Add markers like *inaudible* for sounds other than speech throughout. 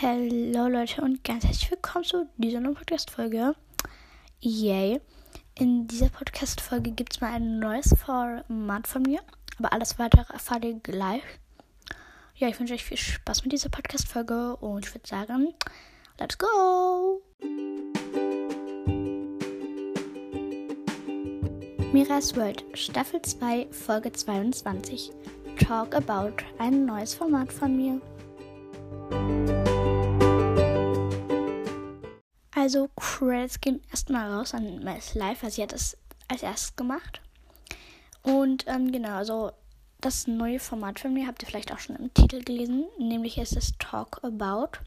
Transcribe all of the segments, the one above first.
Hallo Leute und ganz herzlich willkommen zu dieser neuen Podcast-Folge. Yay! In dieser Podcast-Folge gibt es mal ein neues Format von mir, aber alles weitere erfahrt ihr gleich. Ja, ich wünsche euch viel Spaß mit dieser Podcast-Folge und ich würde sagen, let's go! Miras World, Staffel 2, Folge 22. Talk About, ein neues Format von mir. Also Credits gehen erstmal raus an Miles Live, weil sie hat das als erstes gemacht. Und ähm, genau, also das neue Format von mir habt ihr vielleicht auch schon im Titel gelesen, nämlich ist es Talk About.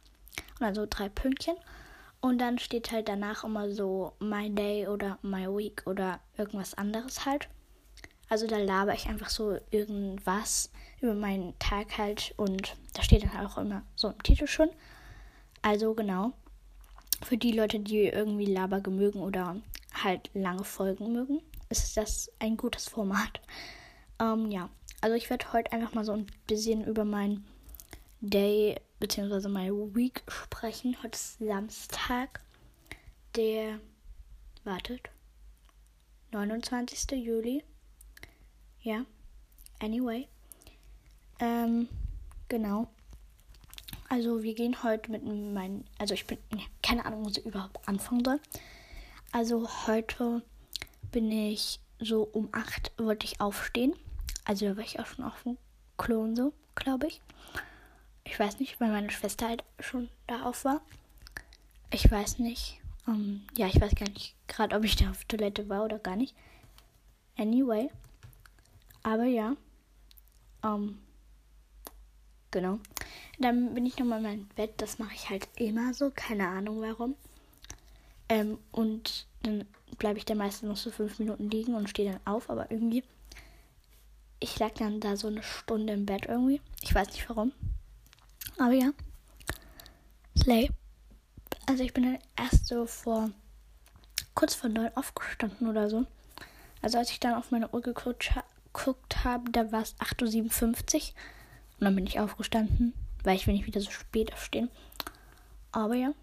Und also drei Pünktchen. Und dann steht halt danach immer so My Day oder My Week oder irgendwas anderes halt. Also da laber ich einfach so irgendwas über meinen Tag halt und da steht dann auch immer so im Titel schon. Also genau. Für die Leute, die irgendwie Laber gemögen oder halt lange Folgen mögen, ist das ein gutes Format. Ähm, ja, also ich werde heute einfach mal so ein bisschen über mein Day bzw. meine Week sprechen. Heute ist Samstag, der, wartet, 29. Juli. Ja, anyway. Ähm, genau. Also wir gehen heute mit meinen, also ich bin, ne, keine Ahnung, wo sie überhaupt anfangen soll. Also heute bin ich so um 8 wollte ich aufstehen. Also da war ich auch schon auf dem Klo und so, glaube ich. Ich weiß nicht, weil meine Schwester halt schon da auf war. Ich weiß nicht. Um, ähm, ja, ich weiß gar nicht gerade, ob ich da auf Toilette war oder gar nicht. Anyway. Aber ja. Um, ähm, genau. Dann bin ich nochmal in meinem Bett. Das mache ich halt immer so. Keine Ahnung warum. Ähm, und dann bleibe ich da meistens noch so fünf Minuten liegen und stehe dann auf. Aber irgendwie. Ich lag dann da so eine Stunde im Bett irgendwie. Ich weiß nicht warum. Aber ja. Slay. Also ich bin dann erst so vor kurz vor neun aufgestanden oder so. Also als ich dann auf meine Uhr geguckt, geguckt habe, da war es 8.57 Uhr. Und dann bin ich aufgestanden, weil ich will nicht wieder so spät aufstehen. Aber ja,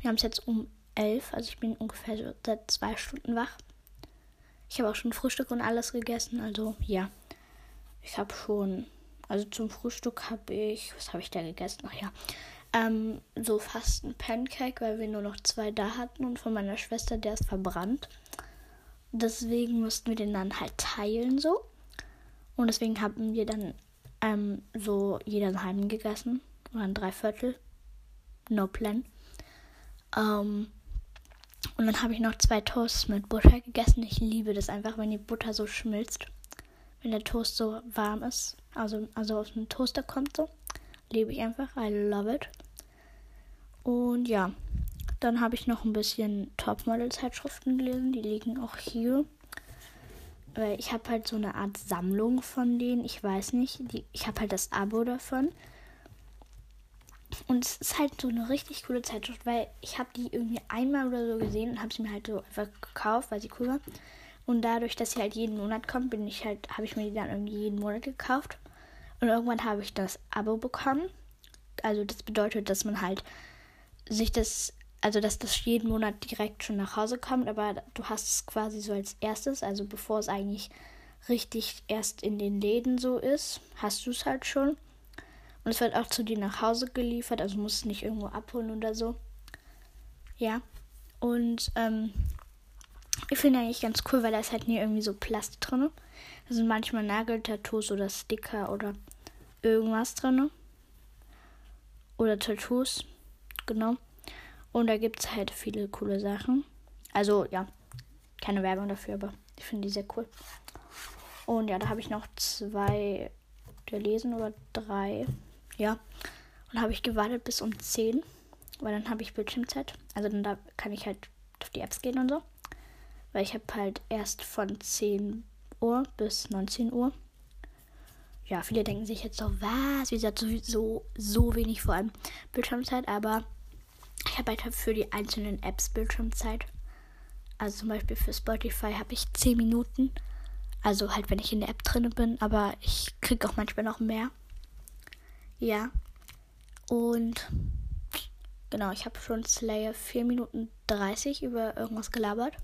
wir haben es jetzt um 11, also ich bin ungefähr so seit zwei Stunden wach. Ich habe auch schon Frühstück und alles gegessen, also ja. Ich habe schon, also zum Frühstück habe ich, was habe ich da gegessen? Ach ja, ähm, so fast ein Pancake, weil wir nur noch zwei da hatten und von meiner Schwester, der ist verbrannt. Deswegen mussten wir den dann halt teilen so. Und deswegen haben wir dann ähm, so jeder einen halben gegessen. Oder ein Dreiviertel. No plan. Ähm, und dann habe ich noch zwei Toasts mit Butter gegessen. Ich liebe das einfach, wenn die Butter so schmilzt. Wenn der Toast so warm ist. Also, also aus dem Toaster kommt so. Liebe ich einfach. I love it. Und ja, dann habe ich noch ein bisschen Topmodel-Zeitschriften gelesen. Die liegen auch hier. Weil ich habe halt so eine Art Sammlung von denen. Ich weiß nicht. Die, ich habe halt das Abo davon. Und es ist halt so eine richtig coole Zeitschrift, weil ich habe die irgendwie einmal oder so gesehen und habe sie mir halt so einfach gekauft, weil sie cool war. Und dadurch, dass sie halt jeden Monat kommt, bin ich halt, habe ich mir die dann irgendwie jeden Monat gekauft. Und irgendwann habe ich das Abo bekommen. Also das bedeutet, dass man halt sich das also dass das jeden Monat direkt schon nach Hause kommt, aber du hast es quasi so als erstes, also bevor es eigentlich richtig erst in den Läden so ist, hast du es halt schon. Und es wird auch zu dir nach Hause geliefert, also musst du nicht irgendwo abholen oder so. Ja. Und ähm, ich finde eigentlich ganz cool, weil da ist halt nie irgendwie so Plastik drin. Da sind manchmal Nageltattoos oder Sticker oder irgendwas drin. Oder Tattoos. Genau. Und da gibt es halt viele coole Sachen. Also ja, keine Werbung dafür, aber ich finde die sehr cool. Und ja, da habe ich noch zwei gelesen oder drei. Ja. Und habe ich gewartet bis um 10, weil dann habe ich Bildschirmzeit. Also dann da kann ich halt auf die Apps gehen und so. Weil ich habe halt erst von 10 Uhr bis 19 Uhr. Ja, viele denken sich jetzt so, was? Wie gesagt, sowieso so wenig vor allem Bildschirmzeit, aber ich habe halt für die einzelnen Apps Bildschirmzeit. Also zum Beispiel für Spotify habe ich 10 Minuten. Also halt, wenn ich in der App drin bin, aber ich kriege auch manchmal noch mehr. Ja. Und genau, ich habe schon Slayer 4 Minuten 30 über irgendwas gelabert.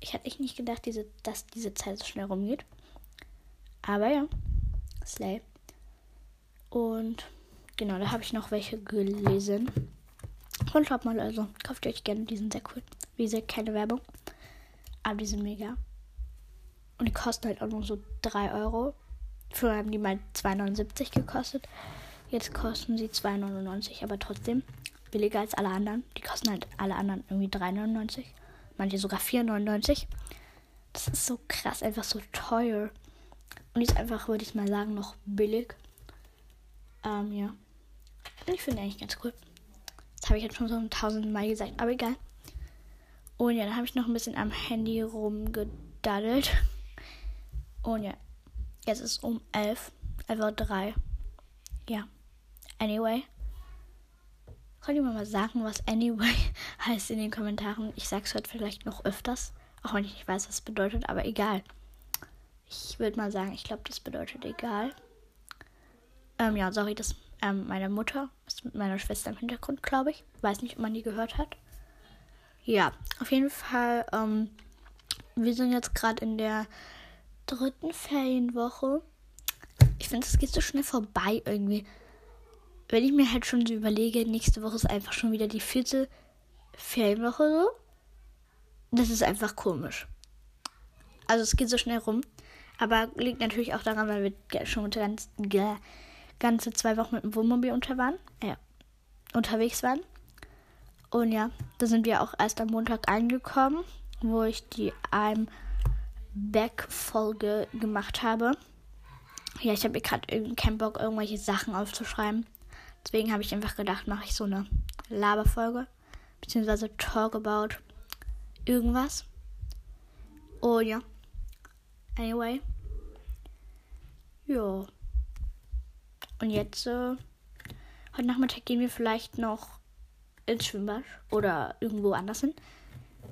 Ich hätte echt nicht gedacht, diese, dass diese Zeit so schnell rumgeht. Aber ja, Slay. Und genau, da habe ich noch welche gelesen. Schaut mal, also kauft ihr euch gerne, die sind sehr cool. Wie gesagt, keine Werbung. Aber die sind mega. Und die kosten halt auch nur so 3 Euro. Früher haben die mal 2,79 gekostet. Jetzt kosten sie 2,99, aber trotzdem billiger als alle anderen. Die kosten halt alle anderen irgendwie 3,99. Manche sogar 4,99. Das ist so krass, einfach so teuer. Und die ist einfach, würde ich mal sagen, noch billig. Ähm, ja. Ich finde eigentlich ganz cool. Habe ich jetzt schon so tausend Mal gesagt, aber egal. Und ja, dann habe ich noch ein bisschen am Handy rumgedaddelt. Und ja, jetzt ist um 11, einfach 3. Ja, anyway. Könnt ihr mir mal sagen, was anyway *laughs* heißt in den Kommentaren? Ich sag's heute vielleicht noch öfters, auch wenn ich nicht weiß, was es bedeutet, aber egal. Ich würde mal sagen, ich glaube, das bedeutet egal. Ähm, ja, sorry, das ähm, meine Mutter ist mit meiner Schwester im Hintergrund, glaube ich. Weiß nicht, ob man die gehört hat. Ja, auf jeden Fall. Ähm, wir sind jetzt gerade in der dritten Ferienwoche. Ich finde, es geht so schnell vorbei irgendwie. Wenn ich mir halt schon so überlege, nächste Woche ist einfach schon wieder die vierte Ferienwoche so. Das ist einfach komisch. Also es geht so schnell rum. Aber liegt natürlich auch daran, weil wir schon ganz, ganze zwei Wochen mit dem Wohnmobil unter waren, äh, unterwegs waren. Und ja, da sind wir auch erst am Montag angekommen, wo ich die I'm Back-Folge gemacht habe. Ja, ich habe gerade keinen Bock, irgendwelche Sachen aufzuschreiben. Deswegen habe ich einfach gedacht, mache ich so eine Laberfolge. Beziehungsweise Talk about irgendwas. Oh ja. Anyway. Ja. Und jetzt, äh, heute Nachmittag gehen wir vielleicht noch ins Schwimmbad oder irgendwo anders hin.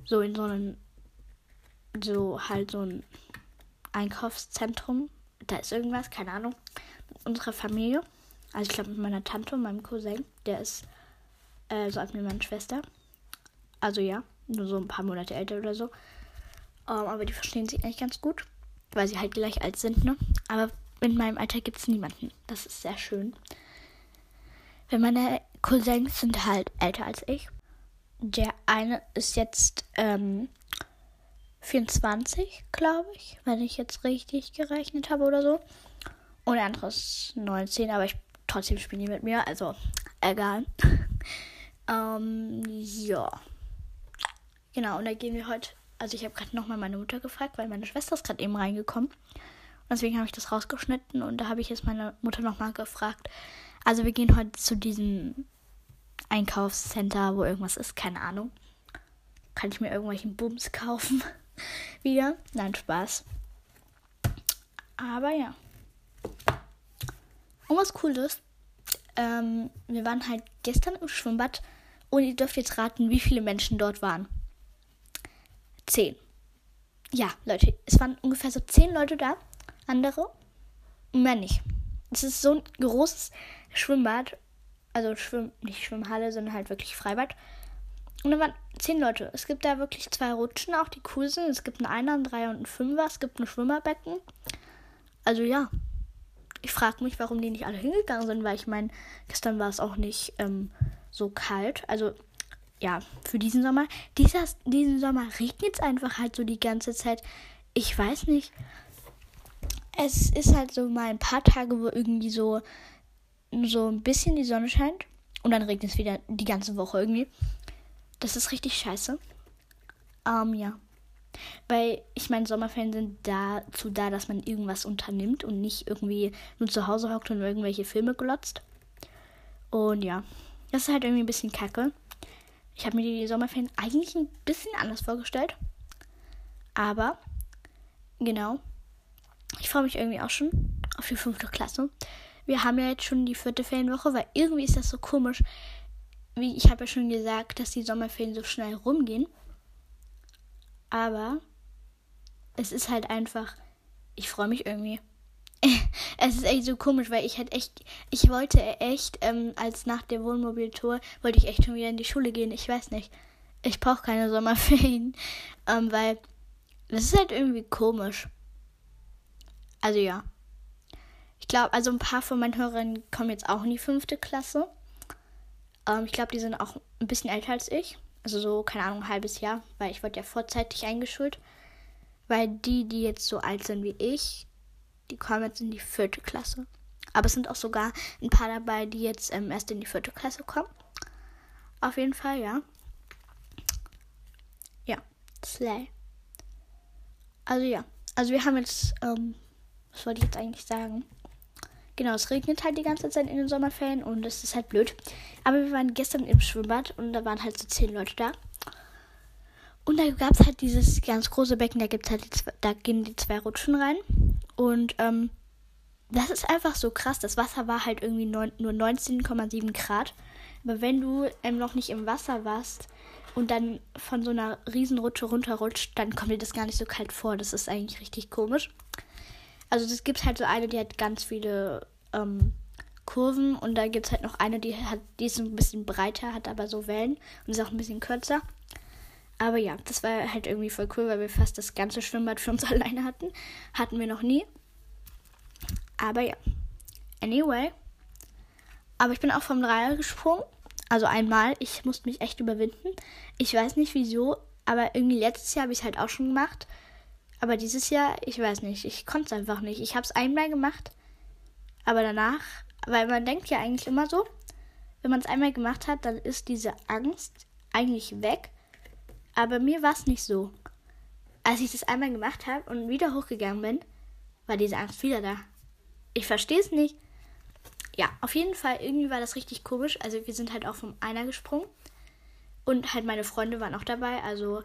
So in so einem, so halt so ein Einkaufszentrum. Da ist irgendwas, keine Ahnung. Mit unserer Familie. Also ich glaube mit meiner Tante und meinem Cousin. Der ist äh, so alt wie meine Schwester. Also ja, nur so ein paar Monate älter oder so. Ähm, aber die verstehen sich eigentlich ganz gut, weil sie halt gleich alt sind, ne? Aber in meinem Alter gibt es niemanden. Das ist sehr schön. Wenn meine Cousins sind halt älter als ich. Der eine ist jetzt ähm, 24, glaube ich, wenn ich jetzt richtig gerechnet habe oder so. Und der andere ist 19, aber ich trotzdem spielen die mit mir, also egal. *laughs* ähm, ja. Genau, und da gehen wir heute. Also ich habe gerade nochmal meine Mutter gefragt, weil meine Schwester ist gerade eben reingekommen. Deswegen habe ich das rausgeschnitten und da habe ich jetzt meine Mutter nochmal gefragt. Also wir gehen heute zu diesem Einkaufscenter, wo irgendwas ist, keine Ahnung. Kann ich mir irgendwelchen Bums kaufen? *laughs* Wieder? Nein, Spaß. Aber ja. Und was cool ist, ähm, wir waren halt gestern im Schwimmbad und ihr dürft jetzt raten, wie viele Menschen dort waren. Zehn. Ja, Leute, es waren ungefähr so zehn Leute da andere mehr nicht. Es ist so ein großes Schwimmbad. Also Schwimm, nicht Schwimmhalle, sondern halt wirklich Freibad. Und da waren zehn Leute. Es gibt da wirklich zwei Rutschen, auch die cool sind. Es gibt einen Einer, einen Dreier und einen Fünfer. Es gibt ein Schwimmerbecken. Also ja. Ich frage mich, warum die nicht alle hingegangen sind, weil ich meine, gestern war es auch nicht ähm, so kalt. Also ja, für diesen Sommer. Dieser, diesen Sommer regnet es einfach halt so die ganze Zeit. Ich weiß nicht es ist halt so mal ein paar Tage, wo irgendwie so, so ein bisschen die Sonne scheint und dann regnet es wieder die ganze Woche irgendwie. Das ist richtig scheiße. Ähm, ja. Weil ich meine, Sommerferien sind dazu da, dass man irgendwas unternimmt und nicht irgendwie nur zu Hause hockt und irgendwelche Filme glotzt. Und ja, das ist halt irgendwie ein bisschen kacke. Ich habe mir die Sommerferien eigentlich ein bisschen anders vorgestellt. Aber, genau, ich freue mich irgendwie auch schon auf die fünfte Klasse. Wir haben ja jetzt schon die vierte Ferienwoche, weil irgendwie ist das so komisch. Wie ich habe ja schon gesagt, dass die Sommerferien so schnell rumgehen. Aber es ist halt einfach, ich freue mich irgendwie. *laughs* es ist echt so komisch, weil ich halt echt, ich wollte echt, ähm, als nach der Wohnmobiltour, wollte ich echt schon wieder in die Schule gehen. Ich weiß nicht. Ich brauche keine Sommerferien, *laughs* ähm, weil das ist halt irgendwie komisch. Also ja. Ich glaube, also ein paar von meinen Hörern kommen jetzt auch in die fünfte Klasse. Ähm, ich glaube, die sind auch ein bisschen älter als ich. Also so, keine Ahnung, ein halbes Jahr, weil ich wurde ja vorzeitig eingeschult. Weil die, die jetzt so alt sind wie ich, die kommen jetzt in die vierte Klasse. Aber es sind auch sogar ein paar dabei, die jetzt ähm, erst in die vierte Klasse kommen. Auf jeden Fall, ja. Ja, Slay. Also ja. Also wir haben jetzt, ähm, was wollte ich jetzt eigentlich sagen? Genau, es regnet halt die ganze Zeit in den Sommerferien und es ist halt blöd. Aber wir waren gestern im Schwimmbad und da waren halt so zehn Leute da. Und da gab es halt dieses ganz große Becken, da gibt's halt die, da gehen die zwei Rutschen rein. Und ähm, das ist einfach so krass. Das Wasser war halt irgendwie neun, nur 19,7 Grad. Aber wenn du ähm, noch nicht im Wasser warst und dann von so einer Riesenrutsche runterrutscht, dann kommt dir das gar nicht so kalt vor. Das ist eigentlich richtig komisch. Also es gibt halt so eine, die hat ganz viele ähm, Kurven und da gibt es halt noch eine, die hat, die ist ein bisschen breiter, hat aber so Wellen und ist auch ein bisschen kürzer. Aber ja, das war halt irgendwie voll cool, weil wir fast das ganze Schwimmbad für uns *laughs* alleine hatten. Hatten wir noch nie. Aber ja. Anyway. Aber ich bin auch vom Dreier gesprungen. Also einmal. Ich musste mich echt überwinden. Ich weiß nicht wieso, aber irgendwie letztes Jahr habe ich es halt auch schon gemacht. Aber dieses Jahr, ich weiß nicht. Ich konnte es einfach nicht. Ich habe es einmal gemacht. Aber danach, weil man denkt ja eigentlich immer so, wenn man es einmal gemacht hat, dann ist diese Angst eigentlich weg. Aber mir war es nicht so. Als ich das einmal gemacht habe und wieder hochgegangen bin, war diese Angst wieder da. Ich verstehe es nicht. Ja, auf jeden Fall, irgendwie war das richtig komisch. Also wir sind halt auch vom Einer gesprungen. Und halt meine Freunde waren auch dabei. Also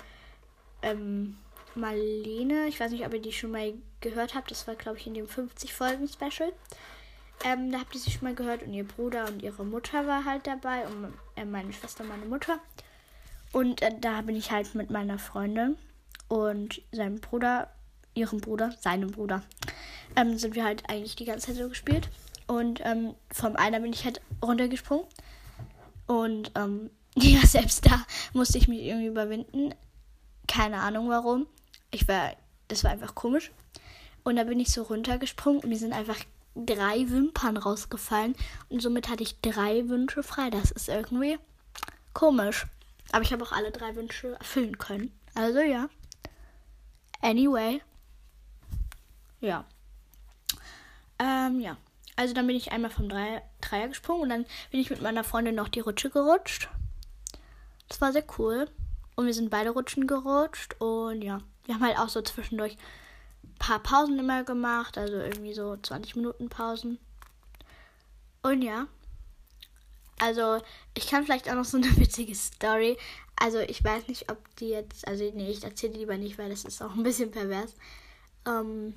ähm, Marlene, ich weiß nicht, ob ihr die schon mal gehört habt. Das war, glaube ich, in dem 50-Folgen-Special. Ähm, da habt ihr sie schon mal gehört. Und ihr Bruder und ihre Mutter war halt dabei. Und äh, meine Schwester und meine Mutter. Und äh, da bin ich halt mit meiner Freundin und seinem Bruder, ihrem Bruder, seinem Bruder, ähm, sind wir halt eigentlich die ganze Zeit so gespielt. Und ähm, vom einer bin ich halt runtergesprungen. Und ähm, *laughs* ja, selbst da musste ich mich irgendwie überwinden. Keine Ahnung warum. Ich war, das war einfach komisch. Und da bin ich so runtergesprungen und mir sind einfach drei Wimpern rausgefallen. Und somit hatte ich drei Wünsche frei. Das ist irgendwie komisch. Aber ich habe auch alle drei Wünsche erfüllen können. Also ja. Anyway. Ja. Ähm, ja. Also dann bin ich einmal vom Dreier, Dreier gesprungen und dann bin ich mit meiner Freundin noch die Rutsche gerutscht. Das war sehr cool. Und wir sind beide Rutschen gerutscht. Und ja, wir haben halt auch so zwischendurch ein paar Pausen immer gemacht. Also irgendwie so 20 Minuten Pausen. Und ja, also, ich kann vielleicht auch noch so eine *laughs* witzige Story. Also, ich weiß nicht, ob die jetzt. Also, nee, ich erzähle die lieber nicht, weil das ist auch ein bisschen pervers. Ähm,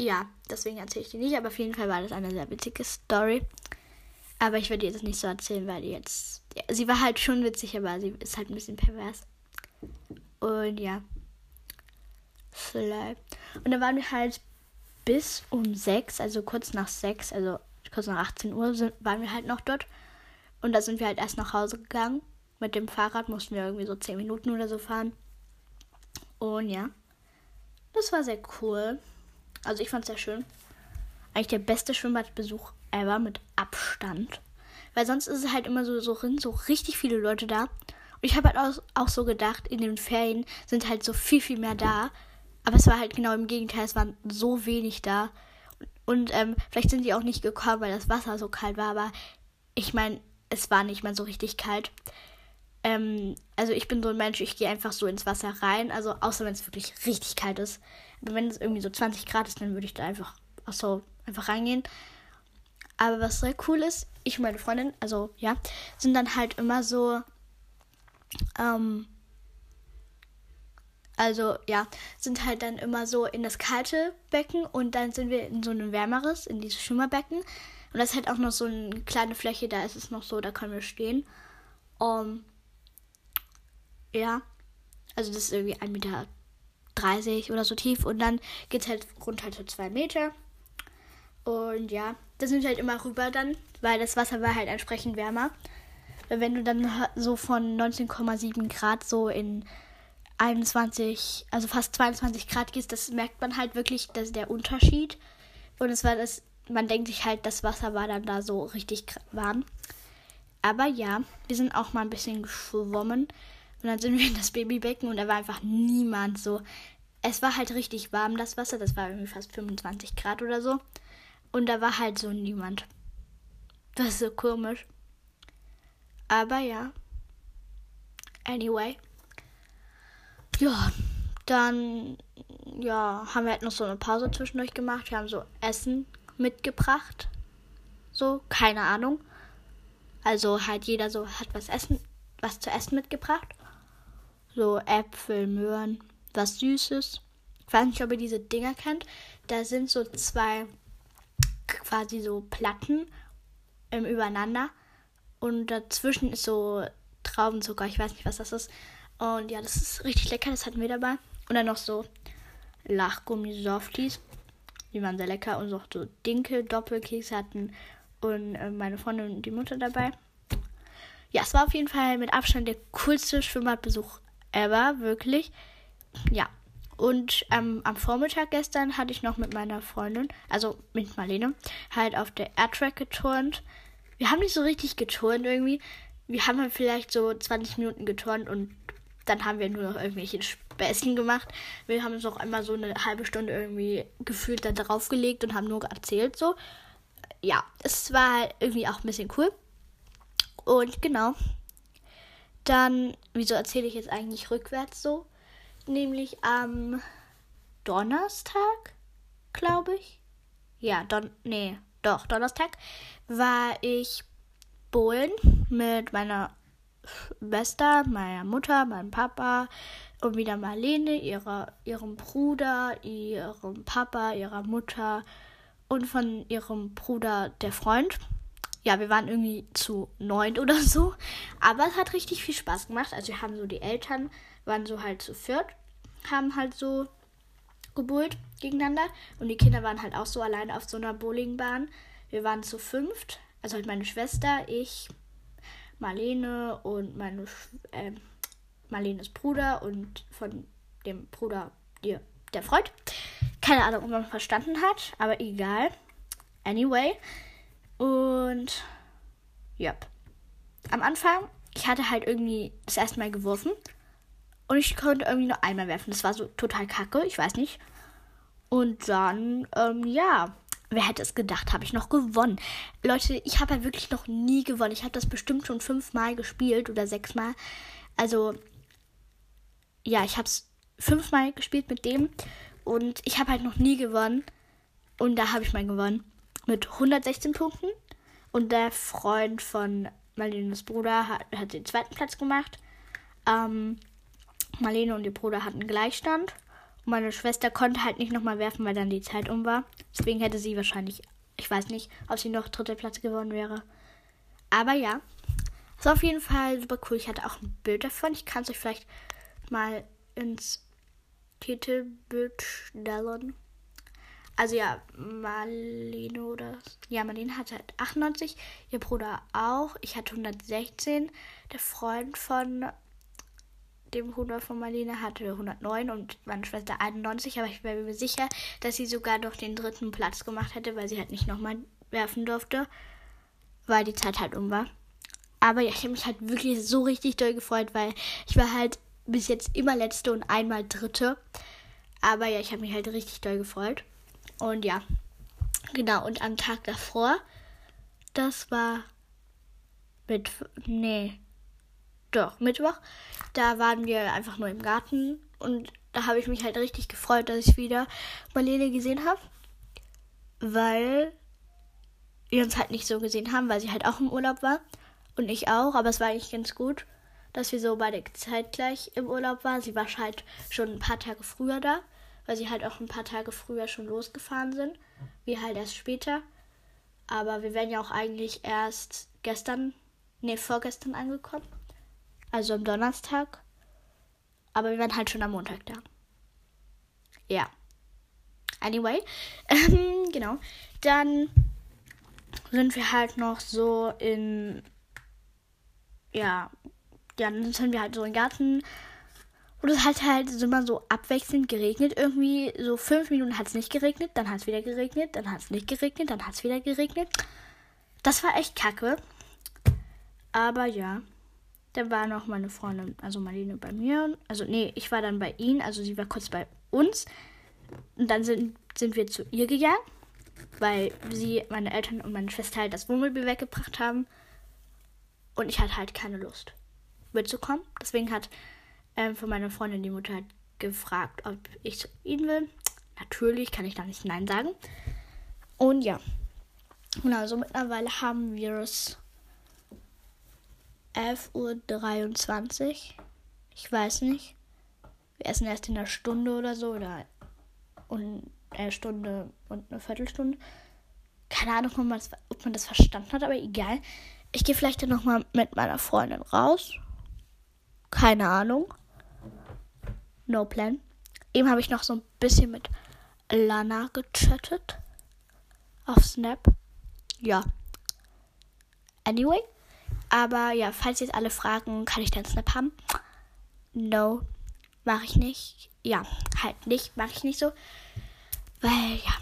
ja, deswegen erzähle ich die nicht. Aber auf jeden Fall war das eine sehr witzige Story. Aber ich werde jetzt nicht so erzählen, weil die jetzt. Ja, sie war halt schon witzig, aber sie ist halt ein bisschen pervers. Und ja. Und dann waren wir halt bis um sechs, also kurz nach sechs, also kurz nach 18 Uhr sind, waren wir halt noch dort. Und da sind wir halt erst nach Hause gegangen. Mit dem Fahrrad mussten wir irgendwie so 10 Minuten oder so fahren. Und ja, das war sehr cool. Also ich fand es sehr schön. Eigentlich der beste Schwimmbadbesuch ever mit Abstand. Weil sonst ist es halt immer so, so, so richtig viele Leute da. Und ich habe halt auch, auch so gedacht, in den Ferien sind halt so viel, viel mehr da. Aber es war halt genau im Gegenteil, es waren so wenig da. Und ähm, vielleicht sind die auch nicht gekommen, weil das Wasser so kalt war, aber ich meine, es war nicht mal so richtig kalt. Ähm, also ich bin so ein Mensch, ich gehe einfach so ins Wasser rein, also außer wenn es wirklich richtig kalt ist. Aber wenn es irgendwie so 20 Grad ist, dann würde ich da einfach auch so einfach reingehen. Aber was sehr cool ist, ich und meine Freundin, also ja, sind dann halt immer so, ähm, also ja, sind halt dann immer so in das kalte Becken und dann sind wir in so ein wärmeres, in dieses Schwimmerbecken. Und das ist halt auch noch so eine kleine Fläche, da ist es noch so, da können wir stehen. Um, ja, also das ist irgendwie 1,30 Meter oder so tief und dann geht es halt runter zu 2 Meter. Und ja, da sind wir halt immer rüber dann, weil das Wasser war halt entsprechend wärmer. Weil wenn du dann so von 19,7 Grad so in 21, also fast 22 Grad gehst, das merkt man halt wirklich, dass der Unterschied. Und es war das, man denkt sich halt, das Wasser war dann da so richtig warm. Aber ja, wir sind auch mal ein bisschen geschwommen. Und dann sind wir in das Babybecken und da war einfach niemand so. Es war halt richtig warm, das Wasser. Das war irgendwie fast 25 Grad oder so. Und da war halt so niemand. Das ist so komisch. Aber ja. Anyway. Ja, dann ja, haben wir halt noch so eine Pause zwischendurch gemacht. Wir haben so Essen mitgebracht. So, keine Ahnung. Also halt jeder so hat was essen, was zu essen mitgebracht. So Äpfel, Möhren, was Süßes. Ich weiß nicht, ob ihr diese Dinger kennt. Da sind so zwei quasi so Platten ähm, übereinander. Und dazwischen ist so Traubenzucker. Ich weiß nicht, was das ist. Und ja, das ist richtig lecker. Das hatten wir dabei. Und dann noch so Lachgummi-Softies. Die waren sehr lecker. Und noch so Dinkel-Doppelkekse hatten. Und äh, meine Freundin und die Mutter dabei. Ja, es war auf jeden Fall mit Abstand der coolste Schwimmbadbesuch ever. Wirklich. Ja. Und ähm, am Vormittag gestern hatte ich noch mit meiner Freundin, also mit Marlene, halt auf der Airtrack geturnt. Wir haben nicht so richtig geturnt irgendwie. Wir haben halt vielleicht so 20 Minuten geturnt und dann haben wir nur noch irgendwelche Späßchen gemacht. Wir haben uns auch einmal so eine halbe Stunde irgendwie gefühlt da draufgelegt und haben nur erzählt so. Ja, es war halt irgendwie auch ein bisschen cool. Und genau. Dann, wieso erzähle ich jetzt eigentlich rückwärts so? Nämlich am Donnerstag, glaube ich. Ja, Don nee, doch, Donnerstag war ich bowlen mit meiner Schwester, meiner Mutter, meinem Papa und wieder Marlene, ihrer, ihrem Bruder, ihrem Papa, ihrer Mutter und von ihrem Bruder der Freund. Ja, wir waren irgendwie zu neun oder so. Aber es hat richtig viel Spaß gemacht. Also wir haben so die Eltern, waren so halt zu viert, haben halt so gebuhlt gegeneinander. Und die Kinder waren halt auch so alleine auf so einer Bowlingbahn. Wir waren zu fünft. Also halt meine Schwester, ich, Marlene und meine äh, Marlenes Bruder und von dem Bruder ihr, der Freund. Keine Ahnung, ob man verstanden hat, aber egal. Anyway. Und ja. Am Anfang, ich hatte halt irgendwie das erste Mal geworfen. Und ich konnte irgendwie nur einmal werfen. Das war so total kacke, ich weiß nicht. Und dann, ähm, ja, Wer hätte es gedacht, habe ich noch gewonnen. Leute, ich habe halt wirklich noch nie gewonnen. Ich habe das bestimmt schon fünfmal gespielt oder sechsmal. Also, ja, ich habe es fünfmal gespielt mit dem und ich habe halt noch nie gewonnen. Und da habe ich mal gewonnen. Mit 116 Punkten. Und der Freund von Marlenes Bruder hat, hat den zweiten Platz gemacht. Ähm, Marlene und ihr Bruder hatten Gleichstand. Meine Schwester konnte halt nicht nochmal werfen, weil dann die Zeit um war. Deswegen hätte sie wahrscheinlich, ich weiß nicht, ob sie noch dritter Platz geworden wäre. Aber ja, ist auf jeden Fall super cool. Ich hatte auch ein Bild davon. Ich kann es euch vielleicht mal ins Titelbild stellen. Also ja, Marlene oder ja, Marlene hatte halt 98, ihr Bruder auch. Ich hatte 116. Der Freund von dem Bruder von Marlene hatte 109 und meine Schwester 91, aber ich bin mir sicher, dass sie sogar noch den dritten Platz gemacht hätte, weil sie halt nicht nochmal werfen durfte, weil die Zeit halt um war. Aber ja, ich habe mich halt wirklich so richtig doll gefreut, weil ich war halt bis jetzt immer letzte und einmal dritte. Aber ja, ich habe mich halt richtig doll gefreut. Und ja, genau. Und am Tag davor, das war mit, nee, doch, Mittwoch. Da waren wir einfach nur im Garten und da habe ich mich halt richtig gefreut, dass ich wieder Marlene gesehen habe. Weil wir uns halt nicht so gesehen haben, weil sie halt auch im Urlaub war. Und ich auch, aber es war eigentlich ganz gut, dass wir so beide zeitgleich im Urlaub waren. Sie war halt schon ein paar Tage früher da, weil sie halt auch ein paar Tage früher schon losgefahren sind. Wir halt erst später. Aber wir wären ja auch eigentlich erst gestern, nee, vorgestern angekommen also am Donnerstag. Aber wir waren halt schon am Montag da. Ja. Anyway, ähm, *laughs* genau. Dann sind wir halt noch so in. Ja, ja, dann sind wir halt so im Garten. Und es hat halt immer so abwechselnd geregnet. Irgendwie so fünf Minuten hat es nicht geregnet, dann hat es wieder geregnet, dann hat es nicht geregnet, dann hat es wieder geregnet. Das war echt kacke. Aber ja, da war noch meine Freundin, also Marlene bei mir. Also nee, ich war dann bei ihnen, also sie war kurz bei uns. Und dann sind, sind wir zu ihr gegangen, weil sie, meine Eltern und meine Schwester halt das Wohnmobil weggebracht haben. Und ich hatte halt keine Lust mitzukommen. Deswegen hat ähm, von meiner Freundin die Mutter halt gefragt, ob ich zu ihnen will. Natürlich kann ich da nicht Nein sagen. Und ja. Genau, also mittlerweile haben wir es 11.23 Uhr. Ich weiß nicht. Wir essen erst in einer Stunde oder so. Oder eine Stunde und eine Viertelstunde. Keine Ahnung, ob man das, ob man das verstanden hat, aber egal. Ich gehe vielleicht dann nochmal mit meiner Freundin raus. Keine Ahnung. No plan. Eben habe ich noch so ein bisschen mit Lana gechattet. Auf Snap. Ja. Anyway. Aber ja, falls jetzt alle fragen, kann ich dann Snap haben? No, mache ich nicht. Ja, halt nicht, mache ich nicht so. Weil, ja,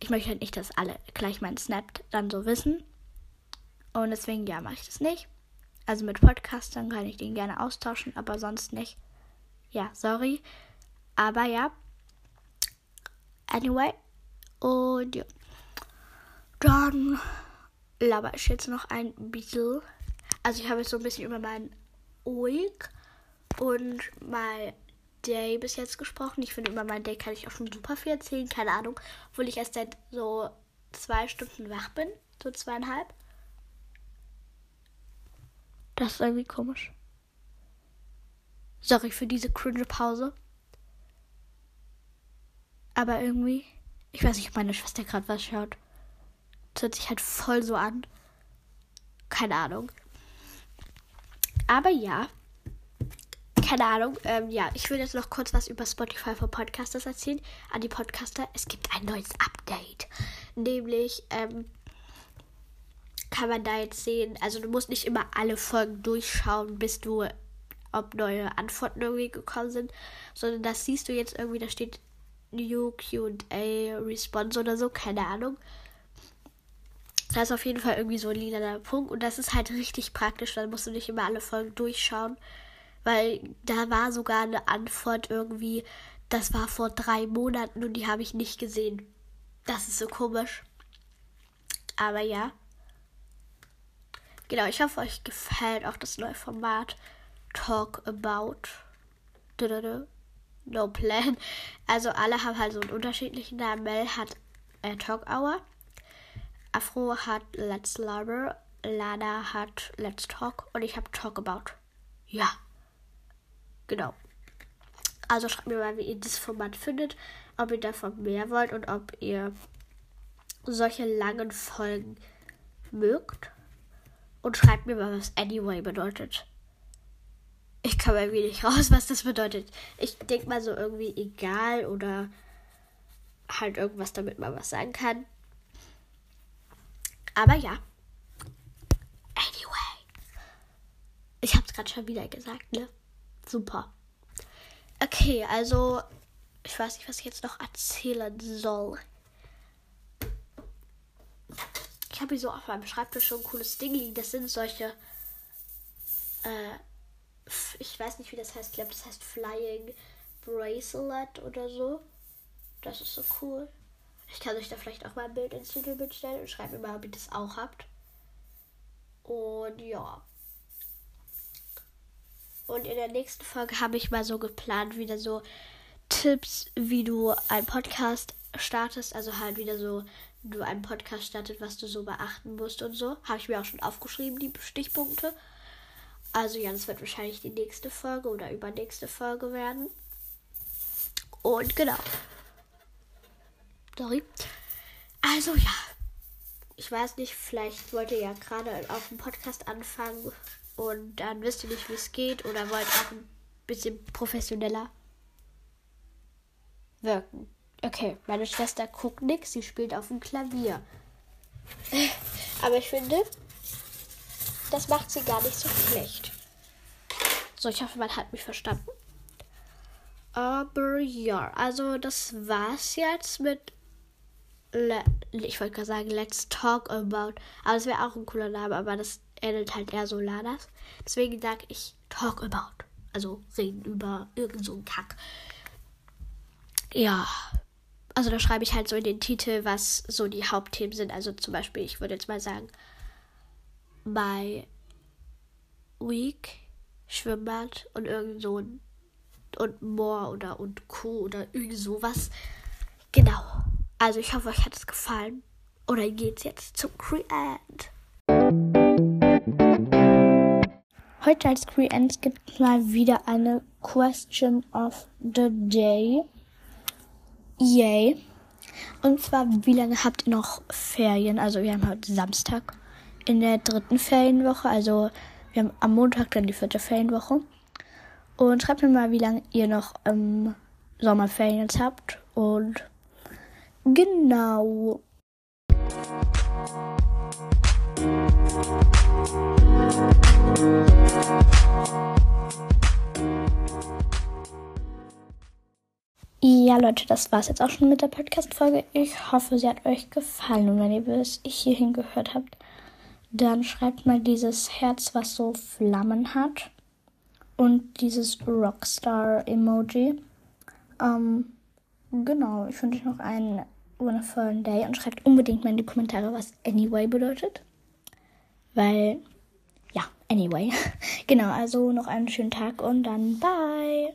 ich möchte halt nicht, dass alle gleich meinen Snap dann so wissen. Und deswegen, ja, mache ich das nicht. Also mit Podcastern kann ich den gerne austauschen, aber sonst nicht. Ja, sorry. Aber ja. Anyway. Und ja. Dann laber ich jetzt noch ein bisschen. Also ich habe jetzt so ein bisschen über meinen Week und mein Day bis jetzt gesprochen. Ich finde, über meinen Day kann ich auch schon super viel erzählen. Keine Ahnung, obwohl ich erst seit so zwei Stunden wach bin. So zweieinhalb. Das ist irgendwie komisch. Sorry für diese cringe Pause. Aber irgendwie, ich weiß nicht, ob meine Schwester gerade was schaut. Das hört sich halt voll so an. Keine Ahnung. Aber ja. Keine Ahnung. Ähm, ja, ich will jetzt noch kurz was über Spotify für Podcasters erzählen. An die Podcaster. Es gibt ein neues Update. Nämlich, ähm, kann man da jetzt sehen, also du musst nicht immer alle Folgen durchschauen, bis du, ob neue Antworten irgendwie gekommen sind, sondern das siehst du jetzt irgendwie, da steht New QA Response oder so, keine Ahnung. Da ist auf jeden Fall irgendwie so ein lila Punkt und das ist halt richtig praktisch. Dann musst du nicht immer alle Folgen durchschauen, weil da war sogar eine Antwort irgendwie, das war vor drei Monaten und die habe ich nicht gesehen. Das ist so komisch. Aber ja. Genau, ich hoffe, euch gefällt auch das neue Format Talk About. No Plan. Also alle haben halt so einen unterschiedlichen Namen. Mel hat äh, Talk Hour. Afro hat Let's Lover, Lana hat Let's Talk und ich habe Talk About. Ja. Genau. Also schreibt mir mal, wie ihr das Format findet, ob ihr davon mehr wollt und ob ihr solche langen Folgen mögt. Und schreibt mir mal, was Anyway bedeutet. Ich kann mir wenig raus, was das bedeutet. Ich denke mal so irgendwie egal oder halt irgendwas, damit man was sagen kann. Aber ja. Anyway. Ich hab's gerade schon wieder gesagt, ne? Super. Okay, also ich weiß nicht, was ich jetzt noch erzählen soll. Ich habe hier so auf meinem Schreibtisch schon ein cooles Ding liegen. Das sind solche. Äh, ich weiß nicht, wie das heißt. Ich glaube, das heißt Flying Bracelet oder so. Das ist so cool. Ich kann euch da vielleicht auch mal ein Bild ins Titelbild stellen und schreibt mir mal, ob ihr das auch habt. Und ja. Und in der nächsten Folge habe ich mal so geplant, wieder so Tipps, wie du einen Podcast startest. Also halt wieder so, du einen Podcast startest, was du so beachten musst und so. Habe ich mir auch schon aufgeschrieben, die Stichpunkte. Also ja, das wird wahrscheinlich die nächste Folge oder übernächste Folge werden. Und genau. Sorry. Also ja. Ich weiß nicht, vielleicht wollt ihr ja gerade auf dem Podcast anfangen und dann wisst ihr nicht, wie es geht oder wollt auch ein bisschen professioneller wirken. Okay, meine Schwester guckt nichts, sie spielt auf dem Klavier. Aber ich finde, das macht sie gar nicht so schlecht. So, ich hoffe, man hat mich verstanden. Aber ja, also das war's jetzt mit. Ich wollte gerade sagen, let's talk about. Aber das wäre auch ein cooler Name, aber das endet halt eher so Ladas. Deswegen sage ich talk about. Also reden über irgend so einen Kack. Ja. Also da schreibe ich halt so in den Titel, was so die Hauptthemen sind. Also zum Beispiel, ich würde jetzt mal sagen, my week, Schwimmbad und irgend so ein und more oder und co oder irgend sowas. Genau. Also ich hoffe, euch hat es gefallen. Oder geht's jetzt zum Create? Heute als Create gibt es mal wieder eine Question of the Day. Yay. Und zwar, wie lange habt ihr noch Ferien? Also wir haben heute Samstag in der dritten Ferienwoche. Also wir haben am Montag dann die vierte Ferienwoche. Und schreibt mir mal, wie lange ihr noch ähm, Sommerferien jetzt habt. Und genau. Ja, Leute, das war's jetzt auch schon mit der Podcast-Folge. Ich hoffe, sie hat euch gefallen. Und wenn ihr bis hierhin gehört habt, dann schreibt mal dieses Herz, was so Flammen hat und dieses Rockstar-Emoji. Ähm, genau, ich wünsche euch noch einen wundervollen Day und schreibt unbedingt mal in die Kommentare, was Anyway bedeutet. Weil, ja, Anyway. *laughs* genau, also noch einen schönen Tag und dann bye.